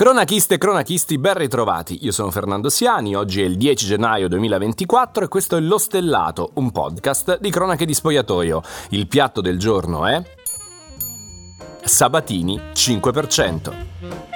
Cronachiste e cronachisti, ben ritrovati. Io sono Fernando Siani, oggi è il 10 gennaio 2024 e questo è Lo Stellato, un podcast di cronache di spogliatoio. Il piatto del giorno è Sabatini 5%.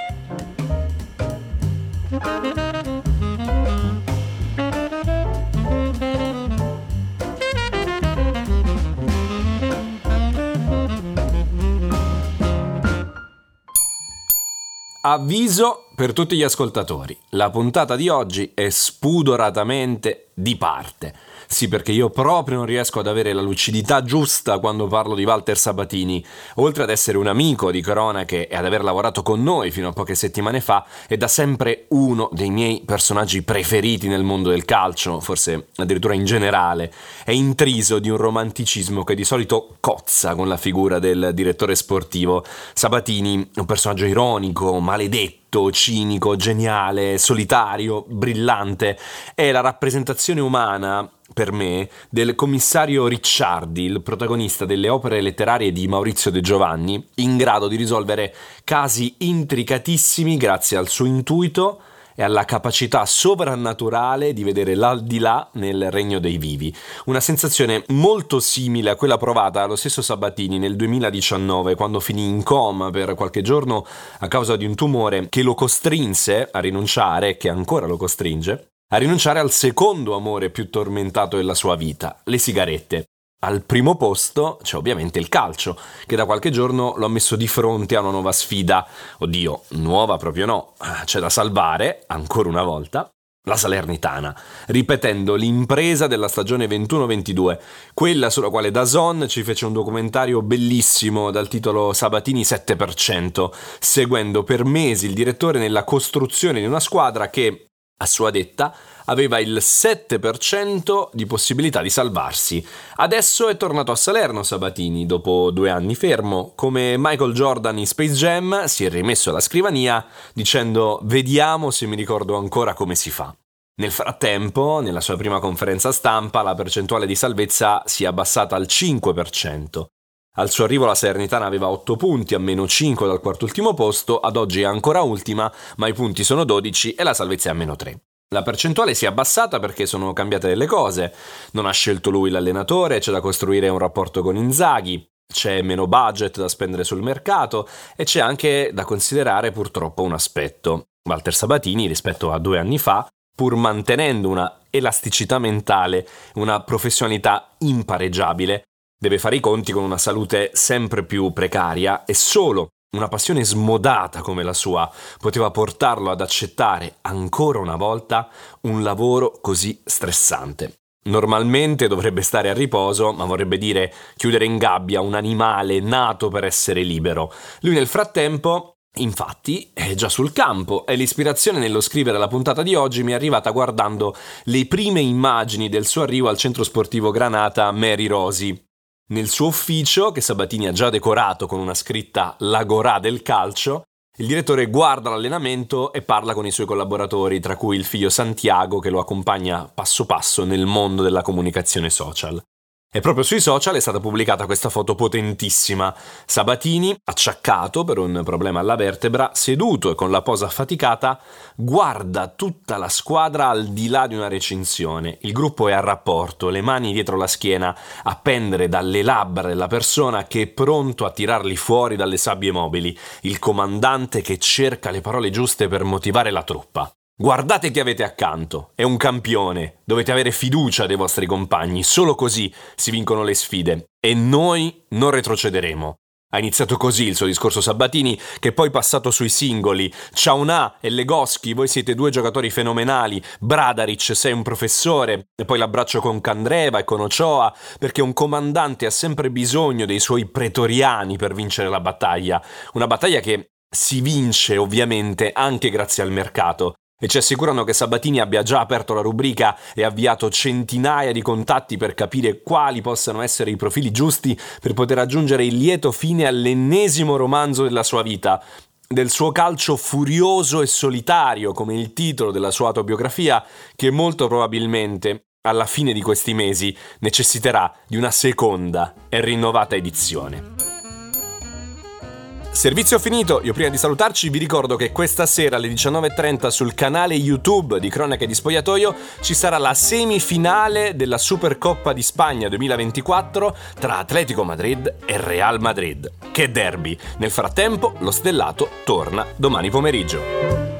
Avviso per tutti gli ascoltatori, la puntata di oggi è spudoratamente di parte. Sì, perché io proprio non riesco ad avere la lucidità giusta quando parlo di Walter Sabatini. Oltre ad essere un amico di cronache e ad aver lavorato con noi fino a poche settimane fa, è da sempre uno dei miei personaggi preferiti nel mondo del calcio, forse addirittura in generale. È intriso di un romanticismo che di solito cozza con la figura del direttore sportivo. Sabatini un personaggio ironico, maledetto cinico, geniale, solitario, brillante. È la rappresentazione umana per me, del commissario Ricciardi, il protagonista delle opere letterarie di Maurizio De Giovanni, in grado di risolvere casi intricatissimi grazie al suo intuito e alla capacità sovrannaturale di vedere l'aldilà nel regno dei vivi. Una sensazione molto simile a quella provata dallo stesso Sabatini nel 2019, quando finì in coma per qualche giorno a causa di un tumore che lo costrinse a rinunciare, che ancora lo costringe, a rinunciare al secondo amore più tormentato della sua vita, le sigarette. Al primo posto c'è ovviamente il calcio, che da qualche giorno lo ha messo di fronte a una nuova sfida. Oddio, nuova proprio no, c'è da salvare, ancora una volta, la Salernitana, ripetendo l'impresa della stagione 21-22, quella sulla quale Dazon ci fece un documentario bellissimo dal titolo Sabatini 7%, seguendo per mesi il direttore nella costruzione di una squadra che, a sua detta, aveva il 7% di possibilità di salvarsi. Adesso è tornato a Salerno Sabatini, dopo due anni fermo. Come Michael Jordan in Space Jam, si è rimesso alla scrivania dicendo vediamo se mi ricordo ancora come si fa. Nel frattempo, nella sua prima conferenza stampa, la percentuale di salvezza si è abbassata al 5%. Al suo arrivo la Salernitana aveva 8 punti, a meno 5 dal quarto ultimo posto, ad oggi è ancora ultima, ma i punti sono 12 e la salvezza è a meno 3. La percentuale si è abbassata perché sono cambiate delle cose. Non ha scelto lui l'allenatore, c'è da costruire un rapporto con Inzaghi, c'è meno budget da spendere sul mercato e c'è anche da considerare purtroppo un aspetto. Walter Sabatini rispetto a due anni fa, pur mantenendo una elasticità mentale, una professionalità impareggiabile, Deve fare i conti con una salute sempre più precaria e solo una passione smodata come la sua poteva portarlo ad accettare ancora una volta un lavoro così stressante. Normalmente dovrebbe stare a riposo, ma vorrebbe dire chiudere in gabbia un animale nato per essere libero. Lui nel frattempo Infatti è già sul campo e l'ispirazione nello scrivere la puntata di oggi mi è arrivata guardando le prime immagini del suo arrivo al centro sportivo Granata Mary Rosi, nel suo ufficio, che Sabatini ha già decorato con una scritta L'Agorà del calcio, il direttore guarda l'allenamento e parla con i suoi collaboratori, tra cui il figlio Santiago che lo accompagna passo passo nel mondo della comunicazione social. E proprio sui social è stata pubblicata questa foto potentissima. Sabatini, acciaccato per un problema alla vertebra, seduto e con la posa affaticata, guarda tutta la squadra al di là di una recinzione. Il gruppo è a rapporto, le mani dietro la schiena, a pendere dalle labbra della persona che è pronto a tirarli fuori dalle sabbie mobili, il comandante che cerca le parole giuste per motivare la truppa. Guardate chi avete accanto, è un campione, dovete avere fiducia dei vostri compagni, solo così si vincono le sfide e noi non retrocederemo. Ha iniziato così il suo discorso Sabatini, che poi passato sui singoli. Ciaunà e Legoschi, voi siete due giocatori fenomenali. Bradaric, sei un professore. E poi l'abbraccio con Candreva e con Ochoa, perché un comandante ha sempre bisogno dei suoi pretoriani per vincere la battaglia. Una battaglia che si vince ovviamente anche grazie al mercato e ci assicurano che Sabatini abbia già aperto la rubrica e avviato centinaia di contatti per capire quali possano essere i profili giusti per poter raggiungere il lieto fine all'ennesimo romanzo della sua vita, del suo calcio furioso e solitario, come il titolo della sua autobiografia, che molto probabilmente alla fine di questi mesi necessiterà di una seconda e rinnovata edizione. Servizio finito, io prima di salutarci vi ricordo che questa sera alle 19.30 sul canale YouTube di Cronache di Spogliatoio ci sarà la semifinale della Supercoppa di Spagna 2024 tra Atletico Madrid e Real Madrid. Che derby! Nel frattempo lo stellato torna domani pomeriggio.